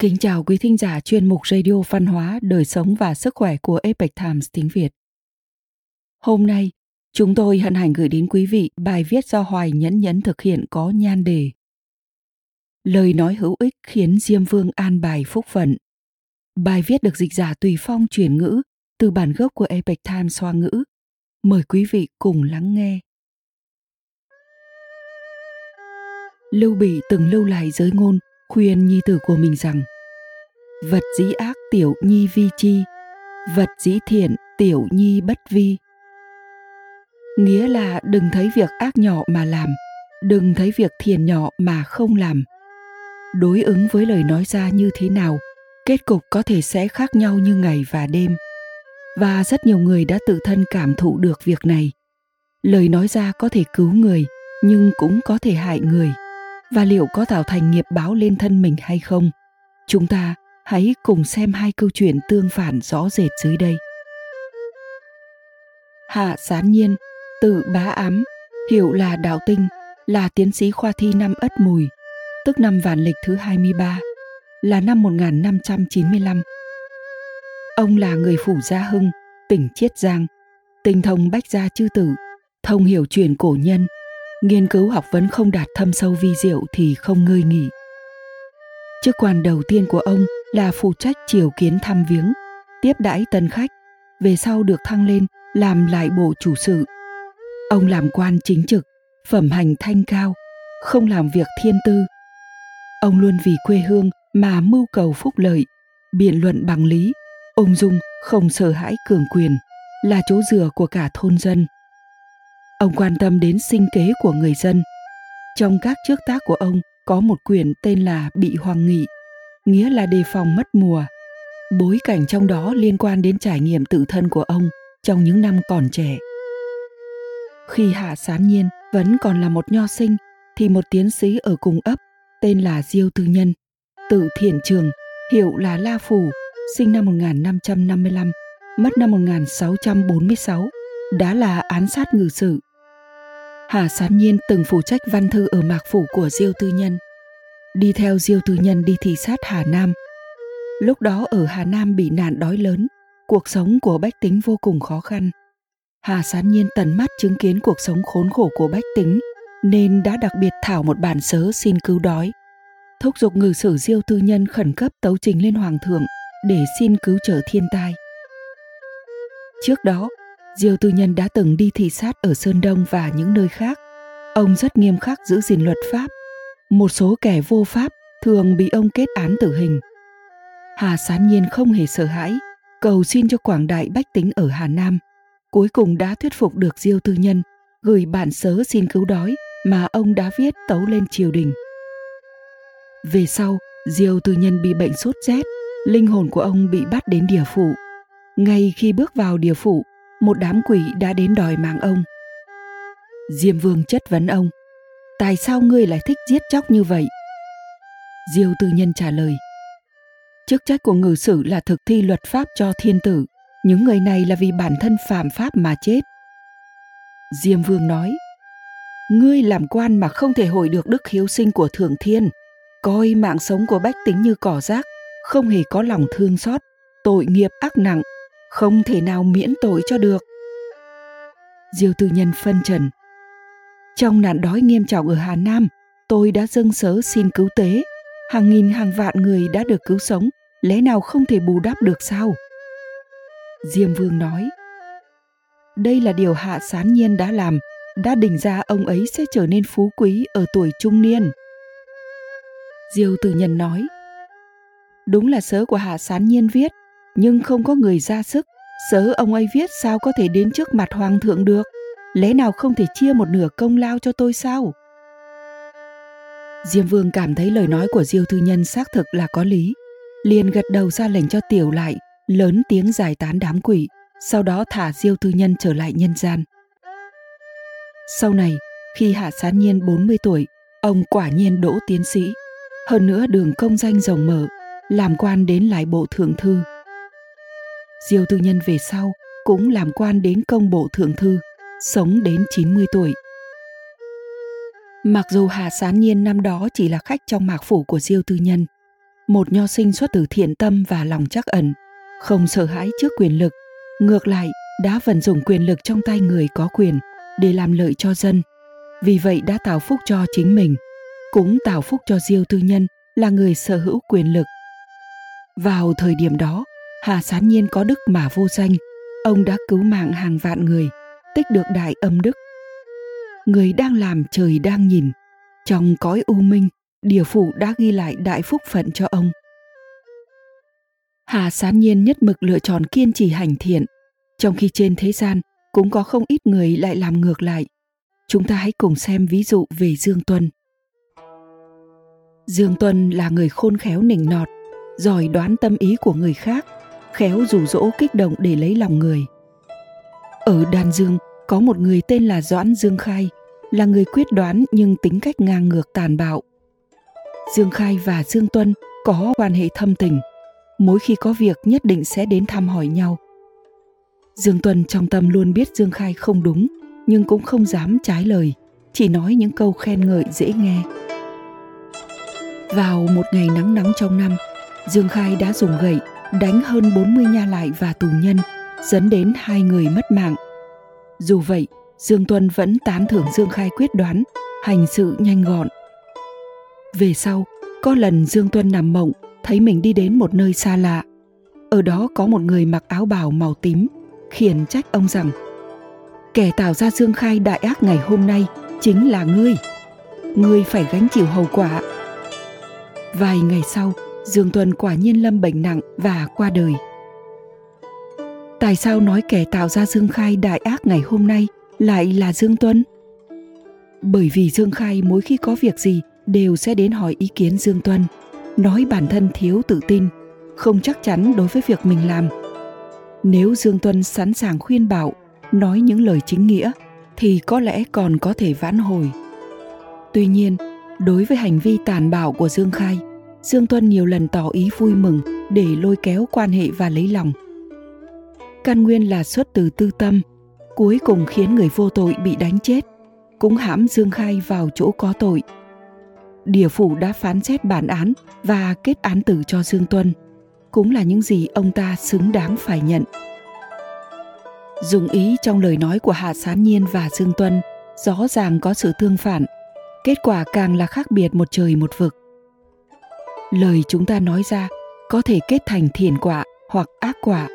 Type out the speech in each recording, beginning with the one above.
Kính chào quý thính giả chuyên mục Radio Văn hóa, Đời sống và Sức khỏe của Epoch Times tiếng Việt. Hôm nay, chúng tôi hân hạnh gửi đến quý vị bài viết do Hoài Nhẫn Nhẫn thực hiện có nhan đề Lời nói hữu ích khiến Diêm Vương an bài phúc phận. Bài viết được dịch giả tùy phong chuyển ngữ từ bản gốc của Epoch Times Hoa ngữ. Mời quý vị cùng lắng nghe. Lưu Bị từng lưu lại giới ngôn khuyên nhi tử của mình rằng, vật dĩ ác tiểu nhi vi chi, vật dĩ thiện tiểu nhi bất vi. Nghĩa là đừng thấy việc ác nhỏ mà làm, đừng thấy việc thiền nhỏ mà không làm. Đối ứng với lời nói ra như thế nào, kết cục có thể sẽ khác nhau như ngày và đêm. Và rất nhiều người đã tự thân cảm thụ được việc này. Lời nói ra có thể cứu người, nhưng cũng có thể hại người và liệu có tạo thành nghiệp báo lên thân mình hay không chúng ta hãy cùng xem hai câu chuyện tương phản rõ rệt dưới đây hạ sán nhiên tự bá ám hiệu là đạo tinh là tiến sĩ khoa thi năm Ất Mùi, tức năm vạn lịch thứ 23, là năm 1595. Ông là người phủ Gia Hưng, tỉnh Chiết Giang, tinh thông bách gia chư tử, thông hiểu truyền cổ nhân, nghiên cứu học vấn không đạt thâm sâu vi diệu thì không ngơi nghỉ. Chức quan đầu tiên của ông là phụ trách triều kiến thăm viếng, tiếp đãi tân khách, về sau được thăng lên làm lại bộ chủ sự. Ông làm quan chính trực, phẩm hành thanh cao, không làm việc thiên tư. Ông luôn vì quê hương mà mưu cầu phúc lợi, biện luận bằng lý, Ông dung không sợ hãi cường quyền, là chỗ dựa của cả thôn dân. Ông quan tâm đến sinh kế của người dân. Trong các trước tác của ông có một quyển tên là Bị Hoàng Nghị, nghĩa là đề phòng mất mùa. Bối cảnh trong đó liên quan đến trải nghiệm tự thân của ông trong những năm còn trẻ. Khi Hạ Sán Nhiên vẫn còn là một nho sinh, thì một tiến sĩ ở cùng ấp tên là Diêu Tư Nhân, tự thiện trường, hiệu là La Phủ, sinh năm 1555, mất năm 1646, đã là án sát ngự sử Hà Sán Nhiên từng phụ trách văn thư ở mạc phủ của Diêu Tư Nhân. Đi theo Diêu Tư Nhân đi thị sát Hà Nam. Lúc đó ở Hà Nam bị nạn đói lớn, cuộc sống của bách tính vô cùng khó khăn. Hà Sán Nhiên tận mắt chứng kiến cuộc sống khốn khổ của bách tính, nên đã đặc biệt thảo một bản sớ xin cứu đói. Thúc giục ngự sử Diêu Tư Nhân khẩn cấp tấu trình lên Hoàng thượng để xin cứu trợ thiên tai. Trước đó, Diêu Tư Nhân đã từng đi thị sát ở Sơn Đông và những nơi khác. Ông rất nghiêm khắc giữ gìn luật pháp. Một số kẻ vô pháp thường bị ông kết án tử hình. Hà Sán Nhiên không hề sợ hãi, cầu xin cho quảng đại bách tính ở Hà Nam. Cuối cùng đã thuyết phục được Diêu Tư Nhân gửi bản sớ xin cứu đói mà ông đã viết tấu lên triều đình. Về sau, Diêu Tư Nhân bị bệnh sốt rét, linh hồn của ông bị bắt đến địa phủ. Ngay khi bước vào địa phủ, một đám quỷ đã đến đòi mạng ông. Diêm Vương chất vấn ông, tại sao ngươi lại thích giết chóc như vậy? Diêu Tư Nhân trả lời, chức trách của ngự sử là thực thi luật pháp cho thiên tử, những người này là vì bản thân phạm pháp mà chết. Diêm Vương nói, ngươi làm quan mà không thể hồi được đức hiếu sinh của thượng thiên, coi mạng sống của bách tính như cỏ rác, không hề có lòng thương xót, tội nghiệp ác nặng không thể nào miễn tội cho được. Diêu tư nhân phân trần. Trong nạn đói nghiêm trọng ở hà nam, tôi đã dâng sớ xin cứu tế. Hàng nghìn hàng vạn người đã được cứu sống, lẽ nào không thể bù đắp được sao? Diêm vương nói. Đây là điều hạ sán nhiên đã làm, đã định ra ông ấy sẽ trở nên phú quý ở tuổi trung niên. Diêu tử nhân nói. Đúng là sớ của hạ sán nhiên viết nhưng không có người ra sức. Sớ ông ấy viết sao có thể đến trước mặt hoàng thượng được? Lẽ nào không thể chia một nửa công lao cho tôi sao? Diêm vương cảm thấy lời nói của diêu thư nhân xác thực là có lý. Liền gật đầu ra lệnh cho tiểu lại, lớn tiếng giải tán đám quỷ, sau đó thả diêu thư nhân trở lại nhân gian. Sau này, khi hạ sán nhiên 40 tuổi, ông quả nhiên đỗ tiến sĩ. Hơn nữa đường công danh rộng mở, làm quan đến lại bộ thượng thư. Diêu Tư Nhân về sau cũng làm quan đến công bộ thượng thư, sống đến 90 tuổi. Mặc dù Hà Sán Nhiên năm đó chỉ là khách trong mạc phủ của Diêu Tư Nhân, một nho sinh xuất từ thiện tâm và lòng chắc ẩn không sợ hãi trước quyền lực ngược lại đã vận dụng quyền lực trong tay người có quyền để làm lợi cho dân vì vậy đã tạo phúc cho chính mình cũng tạo phúc cho diêu tư nhân là người sở hữu quyền lực vào thời điểm đó hà sán nhiên có đức mà vô danh. Ông đã cứu mạng hàng vạn người, tích được đại âm đức. Người đang làm trời đang nhìn. Trong cõi u minh, địa phủ đã ghi lại đại phúc phận cho ông. Hà sán nhiên nhất mực lựa chọn kiên trì hành thiện. Trong khi trên thế gian, cũng có không ít người lại làm ngược lại. Chúng ta hãy cùng xem ví dụ về dương tuân. Dương tuân là người khôn khéo nịnh nọt, giỏi đoán tâm ý của người khác khéo rủ rỗ kích động để lấy lòng người. Ở đan dương, có một người tên là doãn dương khai, là người quyết đoán nhưng tính cách ngang ngược tàn bạo. Dương khai và dương tuân có quan hệ thâm tình. Mỗi khi có việc nhất định sẽ đến thăm hỏi nhau. Dương tuân trong tâm luôn biết dương khai không đúng, nhưng cũng không dám trái lời, chỉ nói những câu khen ngợi dễ nghe. Vào một ngày nắng nóng trong năm, dương khai đã dùng gậy đánh hơn 40 nha lại và tù nhân, dẫn đến hai người mất mạng. Dù vậy, dương tuân vẫn tán thưởng dương khai quyết đoán, hành sự nhanh gọn. Về sau, có lần dương tuân nằm mộng, thấy mình đi đến một nơi xa lạ. Ở đó có một người mặc áo bào màu tím, khiển trách ông rằng, kẻ tạo ra dương khai đại ác ngày hôm nay chính là ngươi. Ngươi phải gánh chịu hậu quả. Vài ngày sau dương tuân quả nhiên lâm bệnh nặng và qua đời. Tại sao nói kẻ tạo ra dương khai đại ác ngày hôm nay lại là dương tuân? Bởi vì dương khai mỗi khi có việc gì đều sẽ đến hỏi ý kiến dương tuân, nói bản thân thiếu tự tin, không chắc chắn đối với việc mình làm. Nếu dương tuân sẵn sàng khuyên bảo, nói những lời chính nghĩa, thì có lẽ còn có thể vãn hồi. Tuy nhiên, đối với hành vi tàn bạo của dương khai dương tuân nhiều lần tỏ ý vui mừng để lôi kéo quan hệ và lấy lòng. Căn nguyên là xuất từ tư tâm, cuối cùng khiến người vô tội bị đánh chết, cũng hãm dương khai vào chỗ có tội. Địa phủ đã phán xét bản án và kết án tử cho dương tuân, cũng là những gì ông ta xứng đáng phải nhận. Dùng ý trong lời nói của hạ sán nhiên và dương tuân rõ ràng có sự tương phản, kết quả càng là khác biệt một trời một vực lời chúng ta nói ra có thể kết thành thiền quả hoặc ác quả.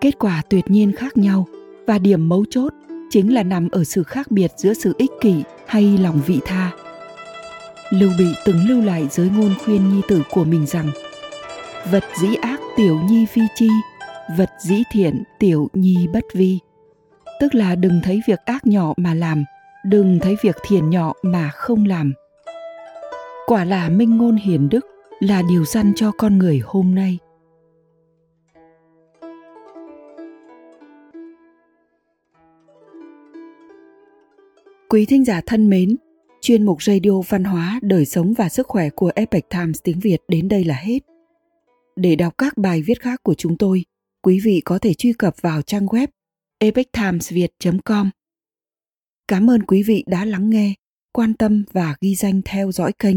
Kết quả tuyệt nhiên khác nhau và điểm mấu chốt chính là nằm ở sự khác biệt giữa sự ích kỷ hay lòng vị tha. Lưu bị từng lưu lại giới ngôn khuyên nhi tử của mình rằng, vật dĩ ác tiểu nhi phi chi, vật dĩ thiện tiểu nhi bất vi. Tức là đừng thấy việc ác nhỏ mà làm, đừng thấy việc thiện nhỏ mà không làm. Quả là minh ngôn hiền đức là điều răn cho con người hôm nay quý thính giả thân mến chuyên mục radio văn hóa đời sống và sức khỏe của epic times tiếng việt đến đây là hết để đọc các bài viết khác của chúng tôi quý vị có thể truy cập vào trang web epictimesviet.com. Cảm ơn quý vị đã lắng nghe, quan tâm và ghi danh theo dõi kênh.